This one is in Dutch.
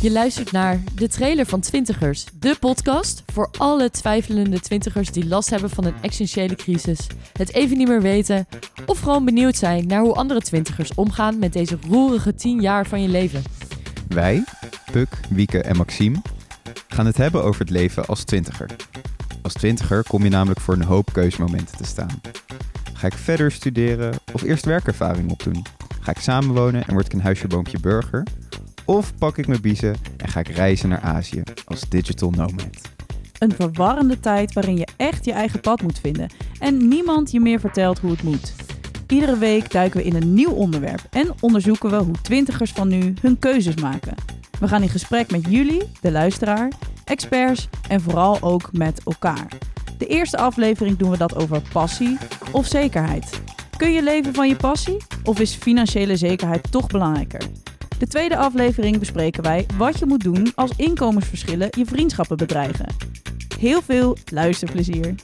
Je luistert naar de trailer van Twintigers, de podcast voor alle twijfelende twintigers die last hebben van een essentiële crisis, het even niet meer weten of gewoon benieuwd zijn naar hoe andere twintigers omgaan met deze roerige tien jaar van je leven. Wij, Puk, Wieke en Maxime, gaan het hebben over het leven als twintiger. Als twintiger kom je namelijk voor een hoop keusmomenten te staan. Ga ik verder studeren of eerst werkervaring opdoen? Ga ik samenwonen en word ik een huisje-boompje burger? Of pak ik mijn biezen en ga ik reizen naar Azië als digital nomad? Een verwarrende tijd waarin je echt je eigen pad moet vinden en niemand je meer vertelt hoe het moet. Iedere week duiken we in een nieuw onderwerp en onderzoeken we hoe twintigers van nu hun keuzes maken. We gaan in gesprek met jullie, de luisteraar, experts en vooral ook met elkaar. De eerste aflevering doen we dat over passie of zekerheid. Kun je leven van je passie of is financiële zekerheid toch belangrijker? De tweede aflevering bespreken wij wat je moet doen als inkomensverschillen je vriendschappen bedreigen. Heel veel luisterplezier.